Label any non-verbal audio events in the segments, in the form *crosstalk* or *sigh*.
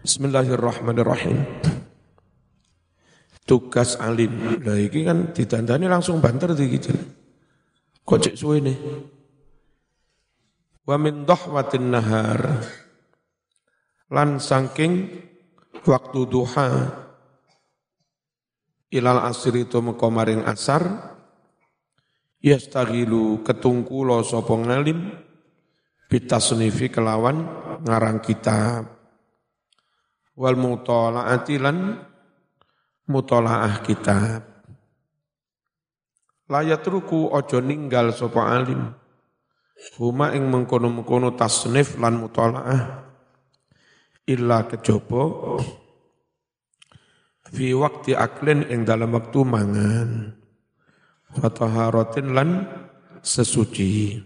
Bismillahirrahmanirrahim. Tugas alim. Lah iki kan ditandani langsung banter gitu. Kok cek suwe nih? Wa min dhahwatin nahar. Lan saking waktu duha ilal asri itu mekomaring asar yastagilu ketungkulo sapa ngalim bitasnifi kelawan ngarang kitab wal mutalaati lan mutalaah kitab. Layat ruku ojo ninggal sapa alim. Huma ing mengkono-mengkono tasnif lan mutalaah illa kejaba fi waktu aklin ing dalam waktu mangan. Fataharatin lan sesuci.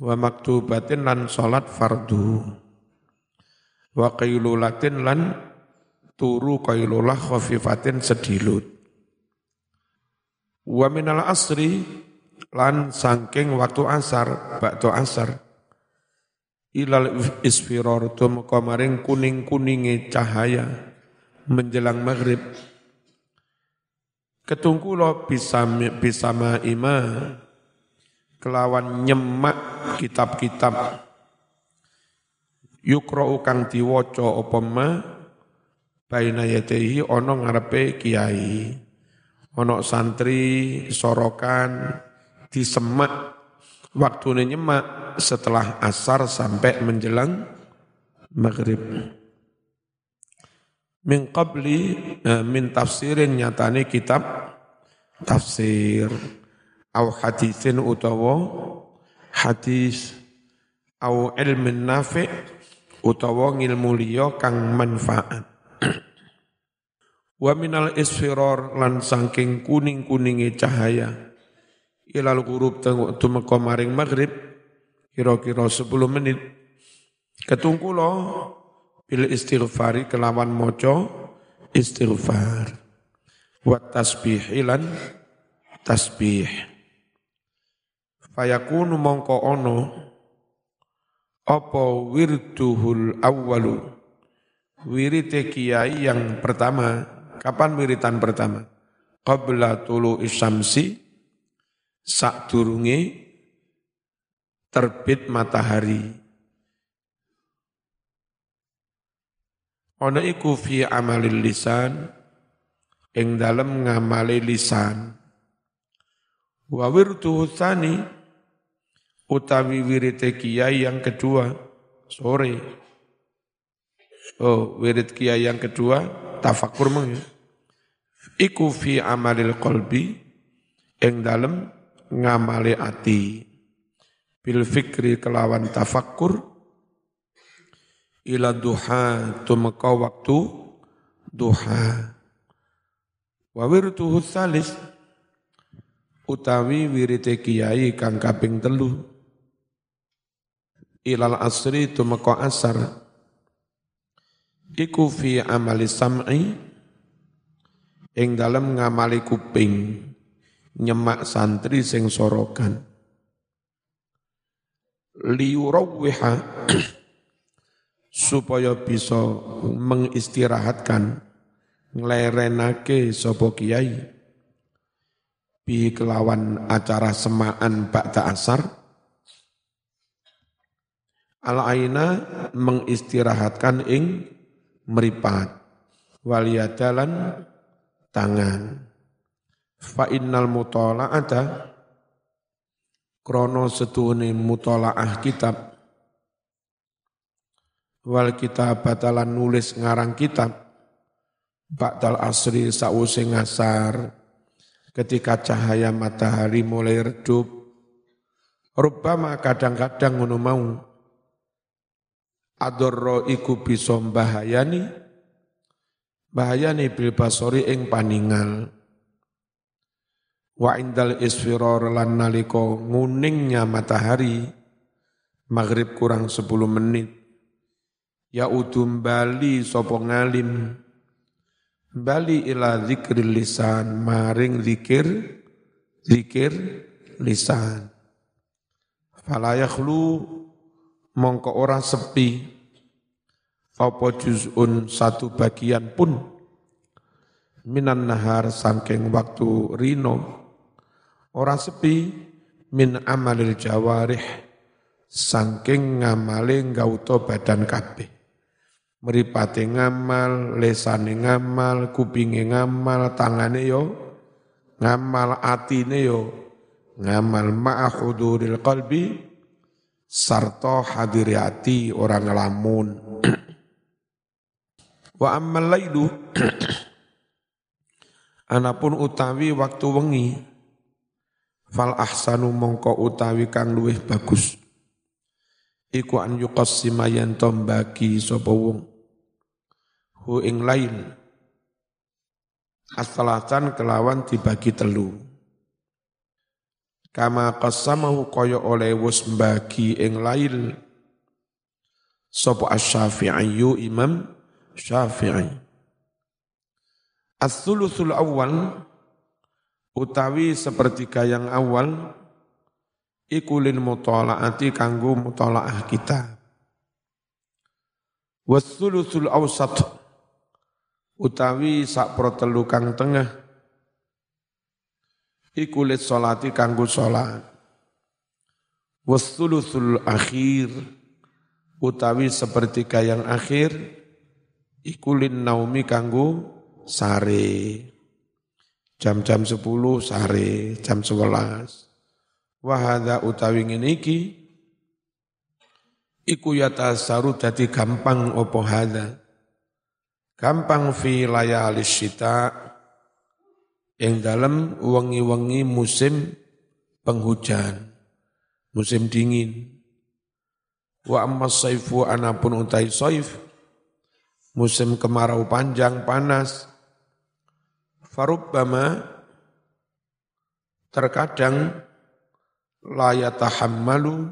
Wa maktubatin lan salat fardu wa qailulatin lan turu qailulah khafifatin sedilut. Wa minal asri lan sangking waktu asar bakto asar ilal isfirar tumeka maring kuning-kuninge cahaya menjelang maghrib. Ketungkulo bisa bisa ima kelawan nyemak kitab-kitab yukro kang diwaca apa ma? Baina yatehi ana ngarepe kiai. Ana santri sorokan disemak waktu nyemak setelah asar sampai menjelang maghrib. Min qabli eh, min tafsirin nyatane kitab tafsir. Au hadisin utawa hadis. Au ilmin nafi utawa ngilmu liya kang manfaat. *clears throat* Wa minal isfirar lan saking kuning-kuninge cahaya. Ilal ghurub tumeka maring maghrib kira-kira 10 menit. Ketungkulo bil istighfari kelawan moco istighfar. Wa tasbih ilan tasbih. Fayakunu mongko ono apa wirduhul awwalu? Wirite kiai yang pertama. Kapan wiritan pertama? Qabla tulu isyamsi sak durunge terbit matahari. Ono iku fi amalil lisan ing dalem ngamali lisan. Wa wirtu tsani utawi wirite kiai yang kedua sore. Oh, wirid kiai yang kedua tafakur meng ya. Iku fi amalil qalbi ing dalem ngamali ati bil fikri kelawan tafakkur ila duha tumeka waktu duha wa wirtuhu salis utawi wirite kiai kang kaping telu ilal asri tumeka asar. Iku fi amali sam'i ing dalem ngamali kuping nyemak santri sing sorokan. Liurawwiha *clears throat* supaya bisa mengistirahatkan nglerenake sapa kiai. Bi kelawan acara semaan ba'da asar al aina mengistirahatkan ing meripat. Waliyadalan tangan. Fa innal mutala'ata krono setuhune mutalaah kitab. Wal kita batalan nulis ngarang kitab. Ba'dal asri sa'usi ngasar. Ketika cahaya matahari mulai redup. Rubama kadang-kadang ngono mau Adorro iku bisa bahayani bahayani bil basori ing paningal. Wa indal isfiror lan naliko nguningnya matahari Maghrib kurang 10 menit. Ya udum bali sapa ngalim bali ila zikril lisan maring zikir zikir lisan. Fala yakhlu mongko ora sepi apa juz'un satu bagian pun. Minan nahar sangking waktu rino. Ora sepi. Min amalil jawarih. Sangking ngamale gauto badan kabeh. Meripate ngamal lesane ngamal kupinge ngamal tangane yo. Ngamal atine yo. Ngamal ma'a qalbi. Sarto hadiri hati orang ngelamun wa ammal lailu. *clears throat* Anapun utawi waktu wengi fal ahsanu mongko utawi kang luwih bagus. Iku an yuqassima yen bagi sapa wong. Hu ing lail asalatan kelawan dibagi telu. Kama qasamahu kaya oleh wis mbagi ing lail sapa asy-syafi'i imam syafi'i. As-sulusul awal utawi sepertiga yang awal iku lil mutalaati kanggo mutalaah kita. Was-sulusul awsat utawi sak protelu kang tengah iku lit salati kanggo salat wasulusul akhir utawi sepertiga yang akhir iku lin naumi kanggo sare. Jam-jam 10 sare jam 11 wahada utawi ngene iki iku yatasaru dadi gampang opo hada gampang fi layalis syita. Yang dalam wangi-wangi musim penghujan, musim dingin. Wa amma saifu anapun utai saif, musim kemarau panjang panas. Farubbama terkadang layatahammalu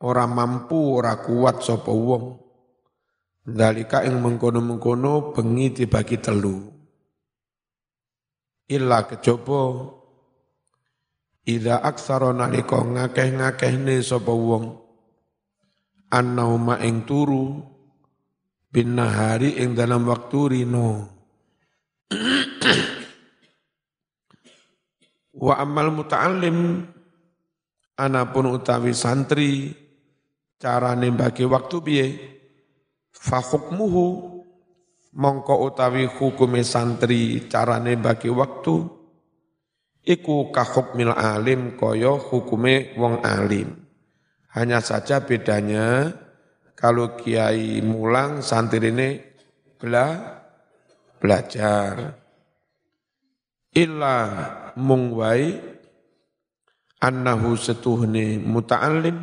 orang mampu ora kuat sapa wong. Dalika ing mengkono-mengkono bengi dibagi telu. Illa kejaba ida aksara nalika ngakeh-ngakehne sapa wong. Annauma ing turu bin nahari ing dalam waktu rino. Wa amal muta'allim anapun utawi santri carane bagi waktu piye? Fa hukmuhu mongko utawi hukume santri carane bagi waktu iku kahukmil alim koyo hukume wong alim. Hanya saja bedanya kalau kiai mulang santri ini bela belajar. Illa mungwai annahu setuhne muta'allim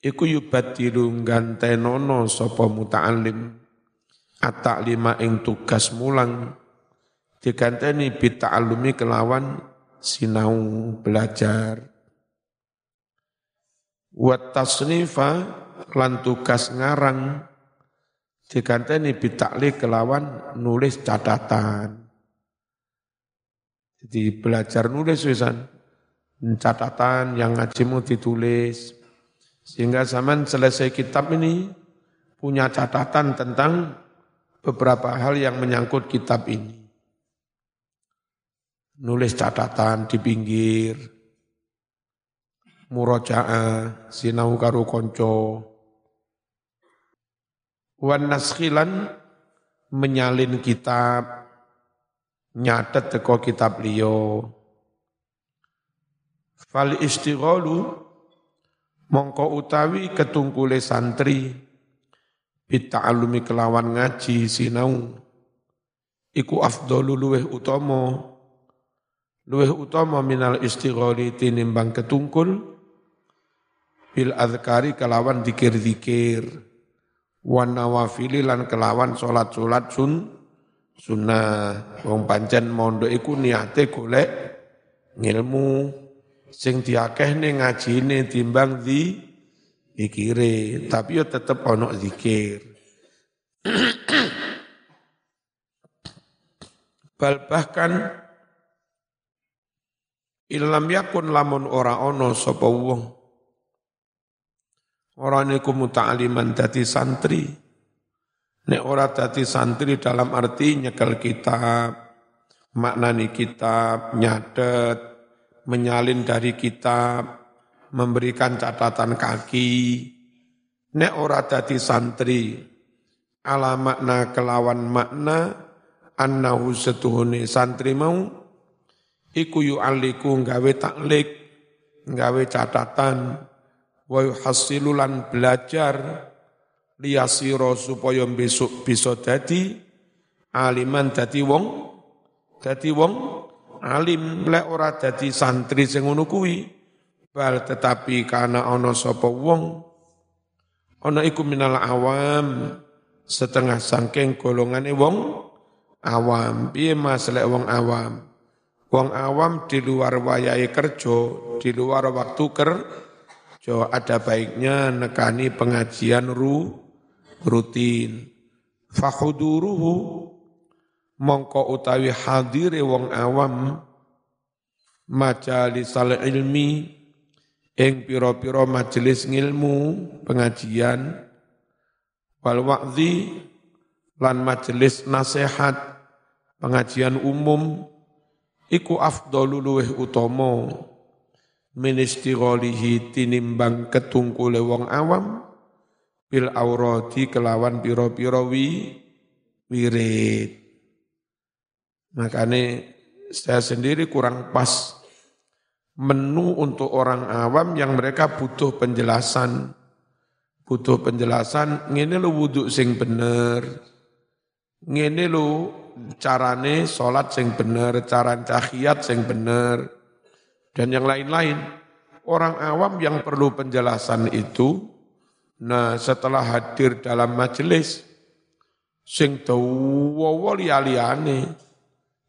iku yubatilu gantenono sapa muta'allim atak lima ing tugas mulang diganteni alumi kelawan sinau belajar. Wat tasnifa lan tugas ngarang diganteni bitakli kelawan nulis catatan. Jadi belajar nulis wisan catatan yang ngajimu ditulis. Sehingga zaman selesai kitab ini punya catatan tentang beberapa hal yang menyangkut kitab ini. Nulis catatan di pinggir, murojaah, sinau karo konco, wan naskhilan menyalin kitab, nyatet teko kitab liyo. Fal istighalu mongko utawi ketungkule santri bita'alumi kelawan ngaji sinau. Iku afdalu luweh utama. Luweh utama minal istighali tinimbang ketungkul bil azkari kelawan dikir-dikir wan nawafili lan kelawan salat-salat sun sunnah. Wong pancen mondo iku niate golek ngilmu. Sing diakehne ngajine timbang di Zikire, tapi yo tetep ono zikir. *clears throat* Bal bahkan ilam yakun lamun ora ono sapa wong Orang niku muta'aliman dadi santri. Nek ora dadi santri dalam arti nyekel kitab, maknani kitab, nyatet, menyalin dari kitab, memberikan catatan kaki. Nek ora dadi santri, ala makna kelawan makna annahu setuhune santri mau iku yu'alliku nggawe taklik, nggawe catatan, wa yuhassilulan belajar liyasiro supaya besok bisa dadi aliman dadi wong dadi wong alim. Lek ora dadi santri sing ngono kuwi bal tetapi karena ana sapa wong ana iku minal awam setengah sangking golongane wong awam. Piye mas lek wong awam? Wong awam di luar wayahe kerja di luar waktu kerja ada baiknya nekani pengajian ru rutin. Fakhuduruhu mongko utawi hadire wong awam majalisal ilmi ing pira-pira majelis ngilmu pengajian wal wa'zi lan majelis nasihat pengajian umum iku afdalu luweh utama ministigholihi tinimbang ketungkule wong awam bil aurati kelawan piro-piro wi wirid. Makanya saya sendiri kurang pas menu untuk orang awam yang mereka butuh penjelasan. Butuh penjelasan, ngene lu wudhu sing bener. Ngene lu carane sholat sing bener, cara tahiyat sing bener. Dan yang lain-lain. Orang awam yang perlu penjelasan itu, Nah setelah hadir dalam majelis, sing dawa liyane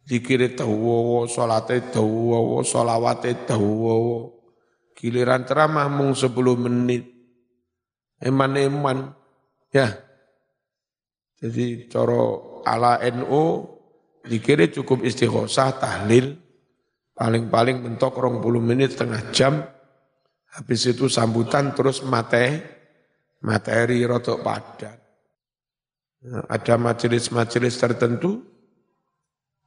dikire dawa salate dawa selawate dawa giliran ceramah mung 10 menit. Eman-eman. Ya. Jadi coro ala NU dikira cukup istighosah tahlil paling-paling mentok rong puluh menit setengah jam habis itu sambutan terus mate materi rotok padat. Ada majelis-majelis tertentu,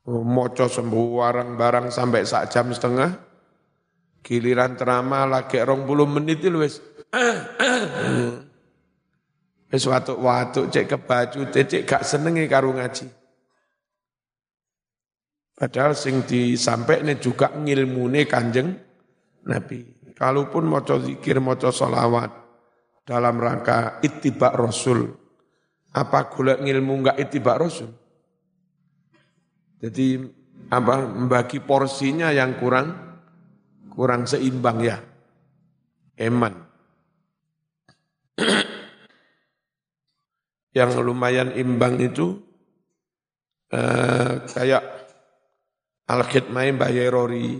moco sembuh warang-barang sampai sak jam setengah, giliran terama lagi rong puluh menit itu wis wis watuk-watuk cek ke baju cek gak senengi karo ngaji. Padahal sing disampaikan juga ngilmune kanjeng Nabi. Kalaupun moco zikir, moco solawat, dalam rangka itibak Rasul. Apa gula ngilmu enggak itibak Rasul? Jadi apa membagi porsinya yang kurang kurang seimbang ya. Eman. yang lumayan imbang itu eh, kayak Al-Khidmah Mbah Yerori.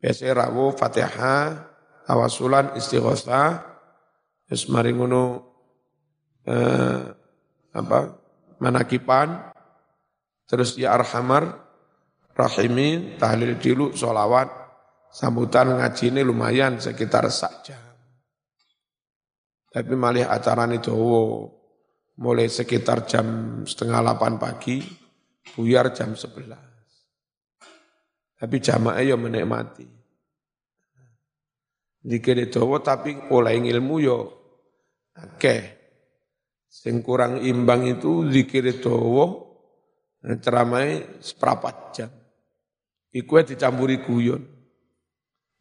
Biasa rawu Fatihah, tawasulan, istighosah, Terus mari eh, apa manakipan terus ya arhamar rahimin tahlil dulu solawat sambutan ngaji ini lumayan sekitar sak jam. Tapi malih acara itu mulai sekitar jam setengah delapan pagi, buyar jam sebelas. Tapi jamaah ya menikmati. Dikira dawa tapi oleh ilmu yo akeh. Sing kurang imbang itu zikir dawa ceramai seprapat jam. Iku dicampuri guyon.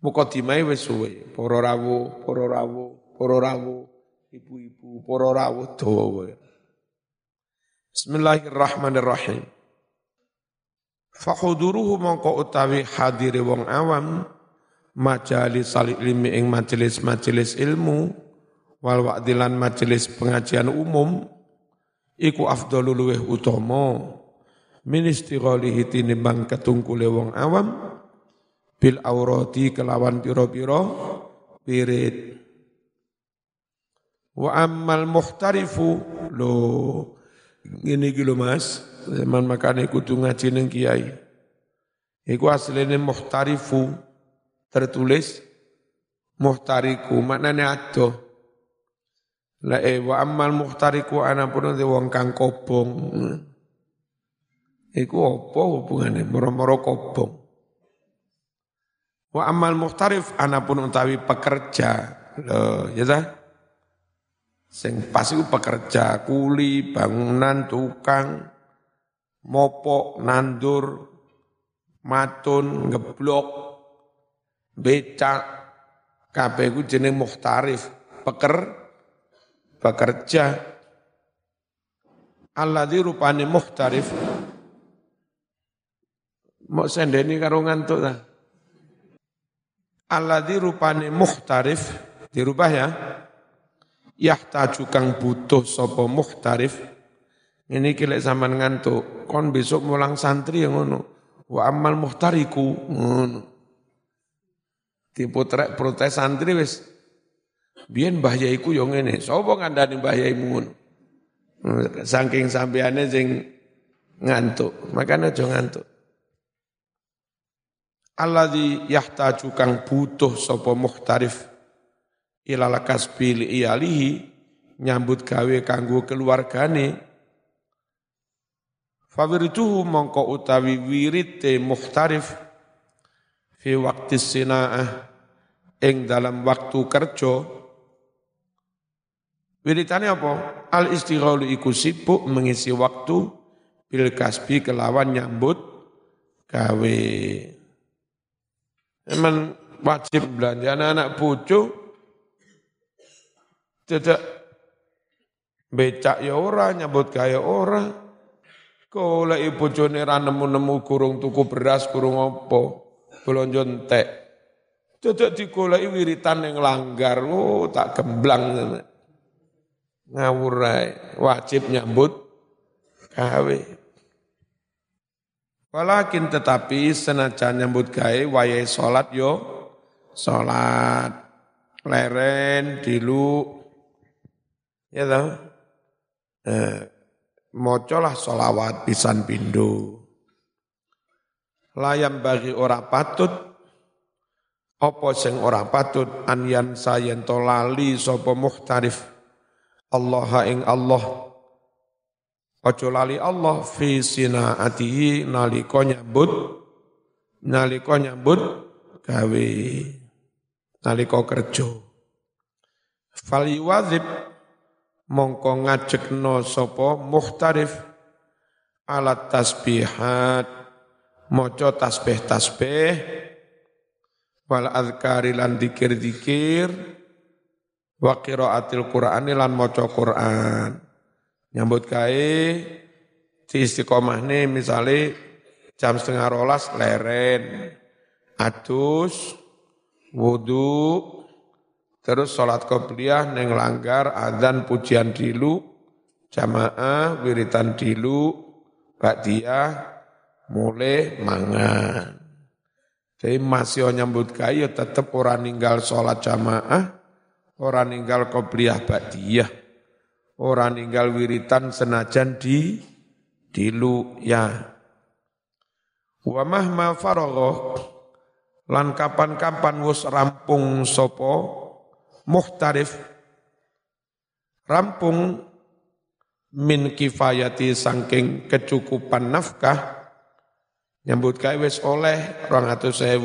Mukadimah wis suwe, para rawuh, para rawuh, para rawuh, ibu-ibu, para rawuh dawa. Bismillahirrahmanirrahim. Fakhuduruhu mongko utawi hadiri wong awam majalis ilmi ing majelis-majelis ilmu wal wa'dilan majelis pengajian umum iku afdalu luweh utama. Min istighalihi tinimbang ketungkule wong awam bil aurati kelawan pira-pira pirit. Wa ammal muhtarifu lo ngene iki Mas zaman makane kudu ngaji ning kiai iku asline muhtarifu tertulis muhtariku maknanya adoh La e wa ammal muhtariku ana pun wong kang kobong. Iku apa hubungane moro-moro kobong. Wa amal muhtarif ana pun utawi pekerja. Loh, ya ta? Sing pas pekerja, kuli, bangunan, tukang, mopok, nandur, matun, ngeblok, becak, kabeh iku jeneng muhtarif, peker bekerja alladzi rupane muhtarif mau sendeni karo ngantuk ta? Alladzi rupane muhtarif dirubah ya. Yahtaju kang butuh sapa muhtarif ini kilek zaman ngantuk kon besok mulang santri yang ngono wa amal muhtariku ngono diputrek protes santri wis Biyen mbah yaiku yo ngene, sapa ngandani mbah yaimu ngono. Saking sampeane sing ngantuk, makanya aja ngantuk. Alladzi yahtaju kang butuh sapa muhtarif ilal kasbi li iyalihi nyambut gawe kanggo keluargane fawirituhu mongko utawi wirite muhtarif fi waktu sinaah ing dalam waktu kerja Wiritane apa? Al istighalu iku sibuk mengisi waktu bil kasbi kelawan nyambut gawe. Emang wajib belanja anak-anak bojo tidak becak ya ora nyambut gawe ora. Lagi bojone ra nemu-nemu kurung tuku beras kurung apa, belanja entek. Tidak dikolai wiritan yang langgar, oh tak gemblang. Ngawur wajib nyambut gawe. Walakin tetapi senajan nyambut gawe wayai salat yo. Salat. Leren dilu ya toh? Eh, mocolah solawat pisan pindu layam bagi ora patut apa sing ora patut anyan sayen to lali sapa muhtarif Allah ing Allah. Ojo lali Allah fi sinaatihi nalika nyambut nalika nyambut gawe nalika kerja. Fal yuwadzib mongko ngajekno sapa muhtarif alat tasbihat. Maca tasbih-tasbih. Wal azkari lan dikir-dikir. Wa qiraatil Qur'ani lan maca Qur'an. Nyambut gawe di nih misalnya jam setengah rolas leren, adus, wudhu, terus sholat qobliyah neng langgar, adzan pujian dilu, jamaah, wiritan dilu, ba'diyah, mulai mangan. Jadi masih nyambut gaya tetap orang ninggal sholat jamaah, Orang ninggal qobliyah ba'diyah. Orang ninggal wiritan senajan di dilu ya. Wa mahma faragha lan kapan-kapan wus rampung sopo muhtarif rampung min kifayati sangking kecukupan nafkah nyambut kae wis oleh 200.000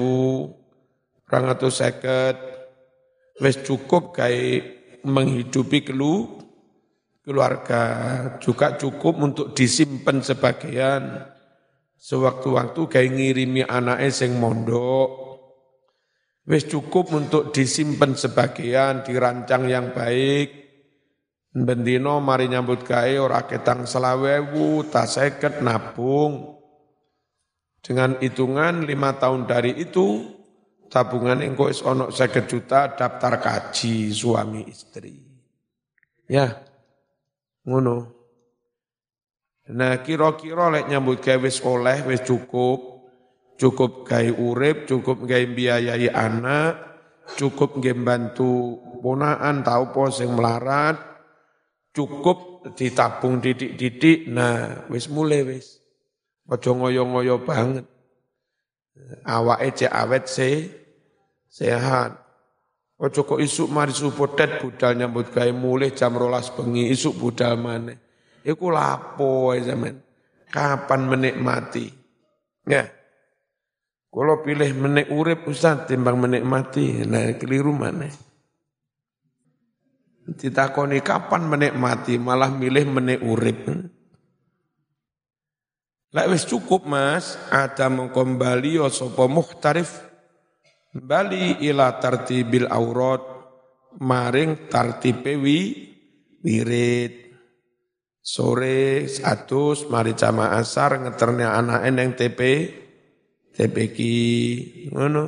250 wis cukup kayak menghidupi kelu keluarga juga cukup untuk disimpan sebagian. Sewaktu-waktu kayak ngirimi anaknya sing mondok wis cukup untuk disimpan sebagian dirancang yang baik bendino mari nyambut gawe ora ketang selawewu taseket nabung dengan hitungan lima tahun dari itu tabungan engko is ono 50 juta daftar kaji suami istri. Ya. Ngono. Nah kira-kira lek nyambut gawe wis oleh wis cukup, cukup gawe urip, cukup gawe biayai anak, cukup gawe bantu ponaan tau po sing melarat, cukup ditabung didik-didik, nah wis mulai wis. Aja ngoyo-ngoyo banget. Awake cek awet se sehat. Ojo kok isuk mari subuh tet budal nyambut gawe mulih jam rolas bengi isuk budal mana. Iku lapo zaman. Kapan menikmati? Ya. Kalau pilih menik urip Ustaz timbang menikmati, nah keliru mana? Ditakoni kapan menikmati, malah milih menik urip. Lah wis cukup Mas, ada mengkembali ya sapa muhtarif bali ila tartibil aurat maring tartipe wi wirid sore atus mari jama asar ngeterne anak eneng TP TPK ngono.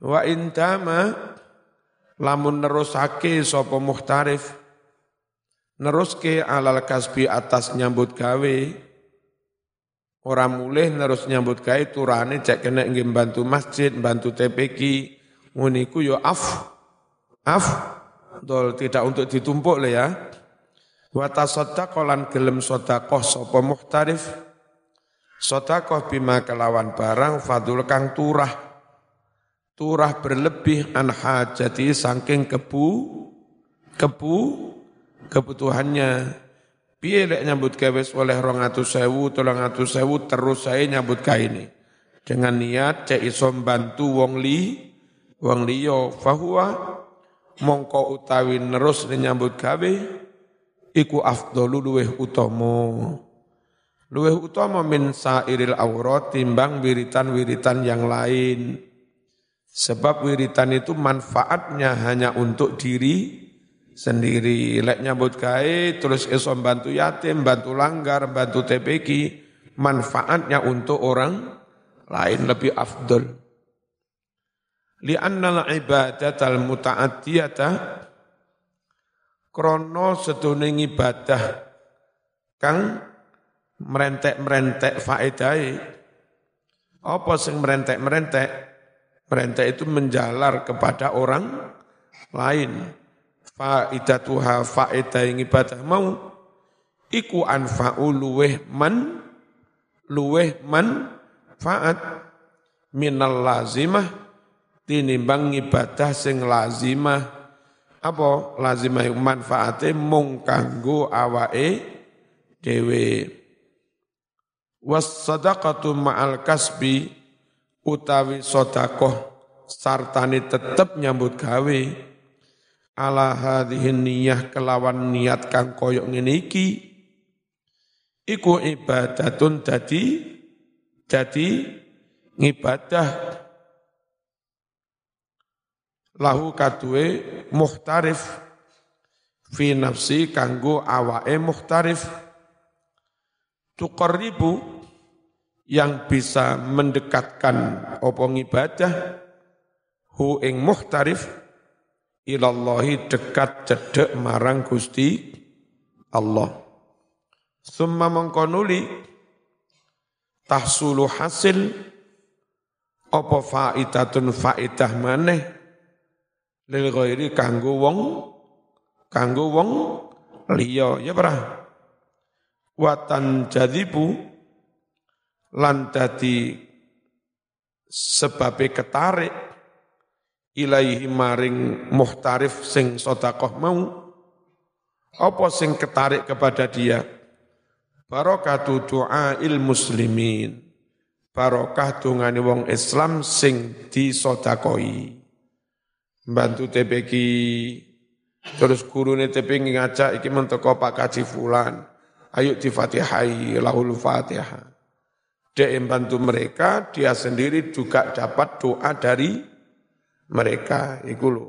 Wa intama lamun nerusake sapa muhtarif neruske alal kasbi atas nyambut gawe orang mulih nerus nyambut gawe turane cek kena nggih bantu masjid bantu TPK nguniku yo af af dol tidak untuk ditumpuk le ya. Wa tasaddaq lan gelem sedekah sapa muhtarif sedekah bima kelawan barang fadul kang turah turah berlebih an hajati saking kebu kebu kebutuhannya. Piye lek nyambut gawe oleh rong atus sewu, tolong atus sewu, terus saya nyambut gawe ini. Dengan niat cek iso bantu wong li, wong liyo, fahuwa, mongko utawi nerus nyambut gawe, iku afdolu luweh utomo. Luweh utomo min sairil aurat timbang wiritan-wiritan yang lain. Sebab wiritan itu manfaatnya hanya untuk diri sendiri. Lek nyambut gawe terus iso bantu yatim, bantu langgar, bantu TPK, manfaatnya untuk orang lain lebih afdol. Li'anna al-ibadat al-muta'addiyata krono sedune ibadah kang merentek-merentek faedai apa sing merentek-merentek? Merentek itu menjalar kepada orang lain. Faidatuha faedah yang ibadah mau. Iku anfa'u luweh man luweh man faat. Minal lazimah tinimbang ibadah sing lazimah. Apa lazimah manfaate mung kanggo awake dhewe was sadaqatu ma'al kasbi utawi sedekah sartane tetep nyambut gawe. Ala hadhihi niyah kelawan niat kang koyok ngene iki. Iku ibadatun dadi dadi ngibadah. Lahu kadue muhtarif. Fi nafsi kanggo awake muhtarif. Tuqarribu yang bisa mendekatkan opo ibadah hu ing muhtarif ilallahi dekat cedek marang Gusti Allah. Summa mengkonuli tahsulu hasil apa faidatun faidah maneh lil ghairi kanggo wong kanggo wong liya ya pra watan jadibu lan dadi sebabe ketarik ilaihi maring muhtarif sing sodakoh mau apa sing ketarik kepada dia? Barokatu doa il muslimin. Barokah dungane wong Islam sing disodakoi bantu TPK terus gurune TPK ngajak iki menteko Pak Kaji Fulan. Ayo di Fatihai lahul Fatihah dia bantu mereka dia sendiri juga dapat doa dari mereka iku lho.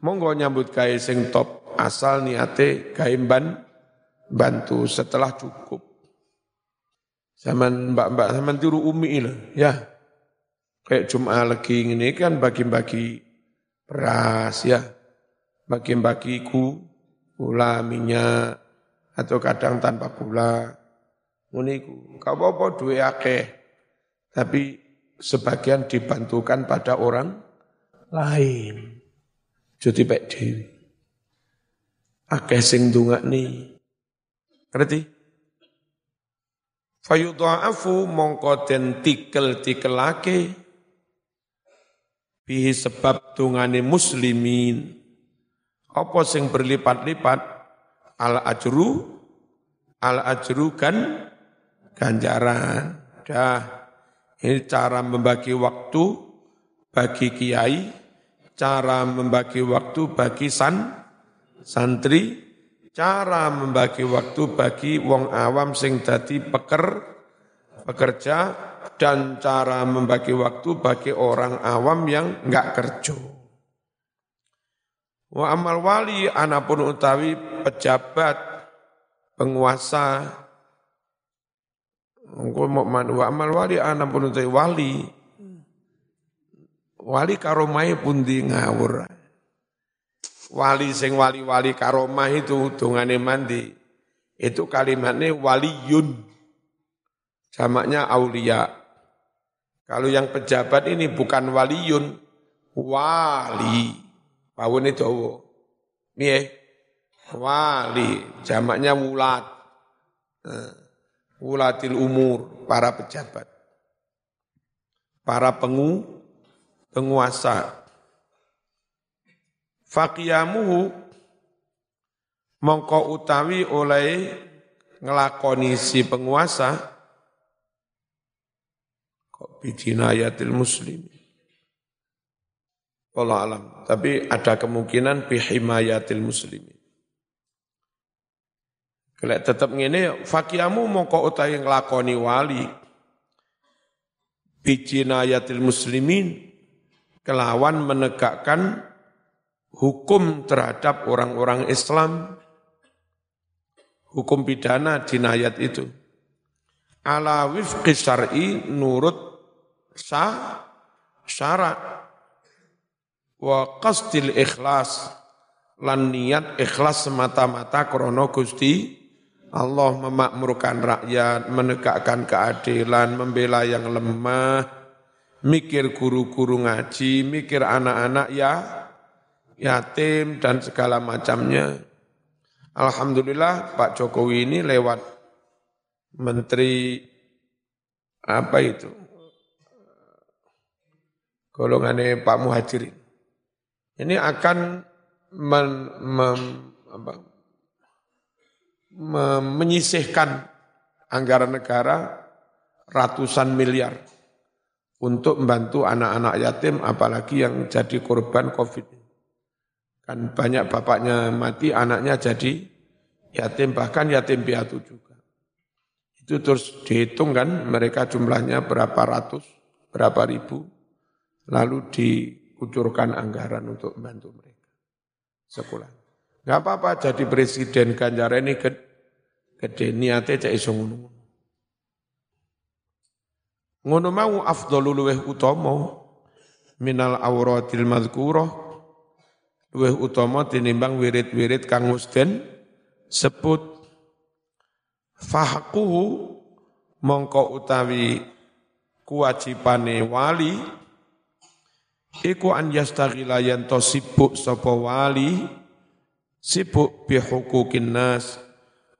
Monggo nyambut gawe sing top asal niate gawe ban bantu setelah cukup. Zaman mbak-mbak zaman tiru umi lah, ya. Kayak cuma lagi ini kan bagi-bagi beras ya. Bagi-bagi ku, gula, minyak, atau kadang tanpa gula. Uniku, kau apa duwe akeh. Tapi sebagian dibantukan pada orang lain. Jadi baik dewi. Akeh sing ni, Ngerti? Fayudha'afu mongko den tikel-tikelake bihi sebab tungane muslimin apa sing berlipat-lipat al ajru al ajru kan ganjaran dah ini cara membagi waktu bagi kiai cara membagi waktu bagi san santri cara membagi waktu bagi wong awam sing dadi peker pekerja dan cara membagi waktu bagi orang awam yang enggak kerja. Wa amal wali anapun utawi pejabat penguasa wa amal wali anapun utawi wali wali karomai pun di ngawur. Wali sing wali-wali karomah itu dungane mandi. Itu kalimatnya waliyun. Jamaknya aulia. Kalau yang pejabat ini bukan waliyun, wali. Pawune dawa. Piye? Wali, jamaknya wulat. Nah, wulatil umur, para pejabat. Para pengu, penguasa. Faqiyamuhu mongko utawi oleh ngelakoni si penguasa Kok bijinayatil muslim. Allah alam. Tapi ada kemungkinan bihimayatil muslimin. Kalau tetap ngene, fakiamu mongko utai ngelakoni wali. Bijinayatil muslimin. Kelawan menegakkan hukum terhadap orang-orang Islam. Hukum pidana jinayat itu ala wifqi syar'i nurut sa syarat wa qasdil ikhlas lan niat ikhlas semata-mata krono Gusti Allah memakmurkan rakyat, menegakkan keadilan, membela yang lemah, mikir guru-guru ngaji, mikir anak-anak ya yatim dan segala macamnya. Alhamdulillah Pak Jokowi ini lewat menteri apa itu? Golongannya Pak Muhajirin. Ini akan men, mem, apa, menyisihkan anggaran negara ratusan miliar untuk membantu anak-anak yatim apalagi yang jadi korban COVID. Kan banyak bapaknya mati, anaknya jadi yatim, bahkan yatim piatu juga. Itu terus dihitung kan mereka jumlahnya berapa ratus, berapa ribu, lalu dikucurkan anggaran untuk membantu mereka. Sekolah. Gak apa-apa jadi presiden Ganjar ini gede, niatnya cek iso ngono. Ngono mau luweh utama minal auratil madhkurah luweh utama tinimbang wirid-wirid kang musden sebut fahquhu mongko utawi kewajibane wali iku an yastaghila yen to sibuk sapa wali sibuk bi hukukin nas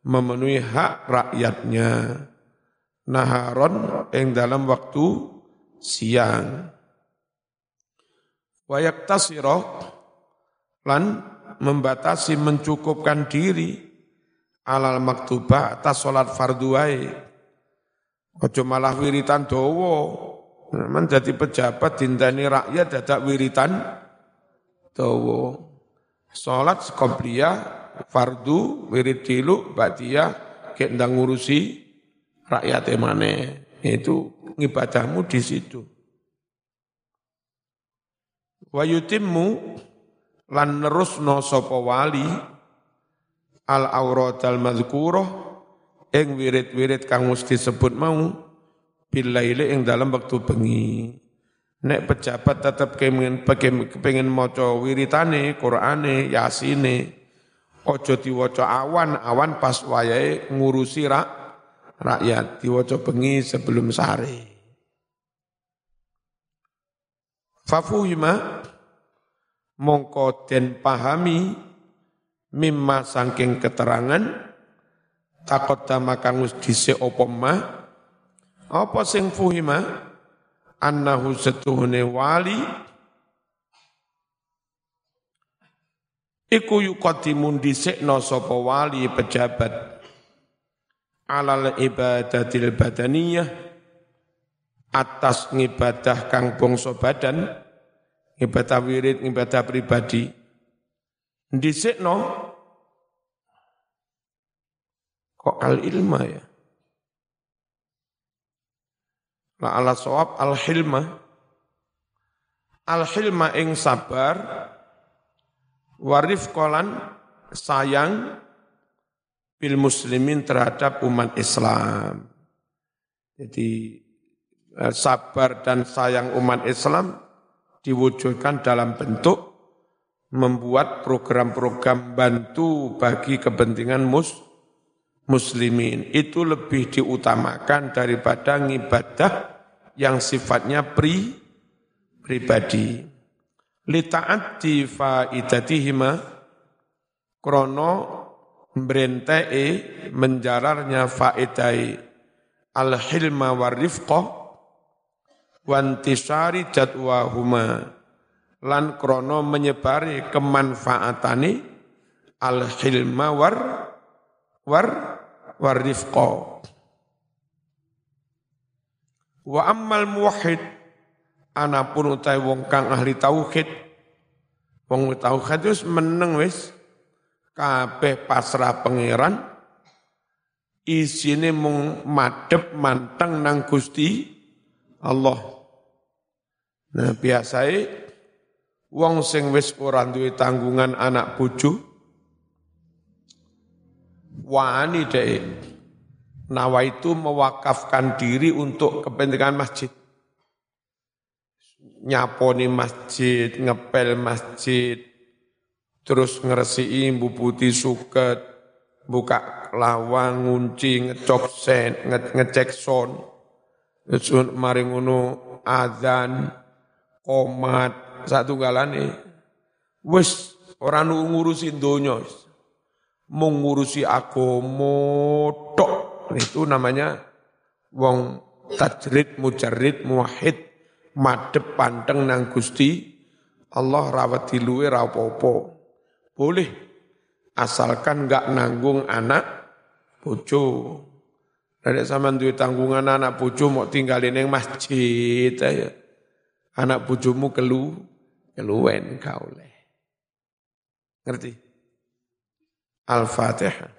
memenuhi hak rakyatnya naharon ing dalam waktu siang wayak tasiro lan membatasi mencukupkan diri alal maktubah atas salat fardu wae. Ojo malah wiritan dawa. Man jadi pejabat dinteni rakyat dadak wiritan dawa. Salat qobliyah fardu wirid dilu ba'diyah kek ndang ngurusi rakyat emane. Itu ngibadahmu di situ. Wa yutimmu lan nerusno sapa wali al auratal madhkurah ing wirid-wirid kang mesti disebut mau bilaile ing dalam waktu bengi nek pejabat tetap kepengen kepengen maca wiritane Qur'ane Yasine ojo diwaca awan awan pas wayahe ngurusi rak, rakyat. Diwaca bengi sebelum sare Fafuhima mongko den pahami mimma sangking keterangan takut kang wis dhisik apa ma apa sing fuhima annahu setuhune wali iku yuqaddimun dhisikna sapa wali pejabat. Alal ibadatil badaniyah. Atas ngibadah kang bangsa badan. Ibadah wirid ibadah pribadi. Dhisikno kok al ilma ya? La ala sawab al hilma. Al hilma ing sabar warif kolan sayang bil muslimin terhadap umat Islam. Jadi eh, sabar dan sayang umat Islam diwujudkan dalam bentuk membuat program-program bantu bagi kepentingan mus muslimin. Itu lebih diutamakan daripada ngibadah yang sifatnya pri pribadi. Lita'ati faidatihima krono mbrentei menjararnya faedai al-hilma warifqah wantisari jadwahuma. Lan krono menyebari kemanfaatani al-hilma war war warifqah wa ammal muwahhid anapun utai wong kang ahli tauhid wong tauhid wis meneng wis kabeh pasrah pangeran isine mung madhep manteng nang Gusti Allah. Nah, biasai wong sing wis ora duwe tanggungan anak bojo wani dek nawa itu mewakafkan diri untuk kepentingan masjid. Nyaponi masjid, ngepel masjid, terus ngeresi putih suket, buka lawang, ngunci, ngecok sen, nge ngecek son, terus mari ngono adzan, komat, satu galane, wis orang ngurusi donya, mengurusi agomo tok, itu namanya wong tajrid, mujarrid, muwahid, madep panteng nang Gusti Allah rawat diluwe rapopo. Boleh, asalkan nggak nanggung anak bojo. Dari sama duwe tanggungan anak bojo mau tinggalin yang masjid aja. Anak bojomu kelu, keluwen kau leh. Ngerti? Al-Fatihah.